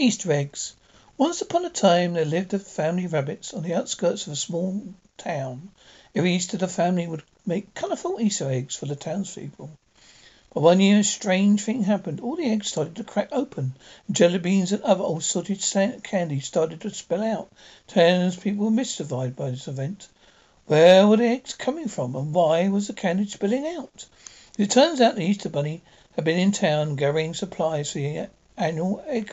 Easter eggs. Once upon a time there lived a family of rabbits on the outskirts of a small town. Every Easter the family would make colourful Easter eggs for the townspeople. But one year a strange thing happened. All the eggs started to crack open, and jelly beans and other old salted candy started to spill out. Townspeople were mystified by this event. Where were the eggs coming from, and why was the candy spilling out? It turns out the Easter Bunny had been in town gathering supplies for the annual egg.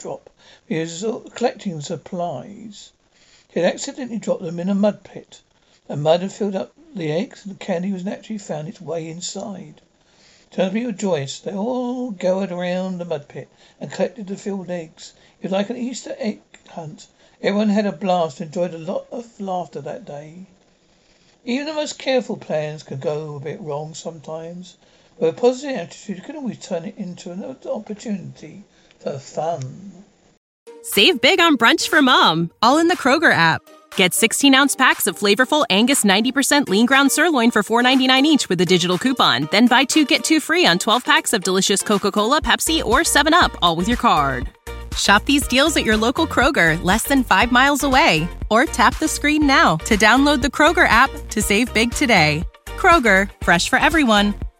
Drop. He was collecting supplies. He had accidentally dropped them in a mud pit. The mud had filled up the eggs, and the candy was naturally found its way inside. Townspeople rejoiced. They all gathered around the mud pit and collected the filled eggs. It was like an Easter egg hunt. Everyone had a blast and enjoyed a lot of laughter that day. Even the most careful plans can go a bit wrong sometimes. With a positive attitude, you can always turn it into an opportunity for fun. Save big on brunch for mom, all in the Kroger app. Get 16 ounce packs of flavorful Angus 90% lean ground sirloin for $4.99 each with a digital coupon. Then buy two get two free on 12 packs of delicious Coca Cola, Pepsi, or 7UP, all with your card. Shop these deals at your local Kroger, less than five miles away. Or tap the screen now to download the Kroger app to save big today. Kroger, fresh for everyone.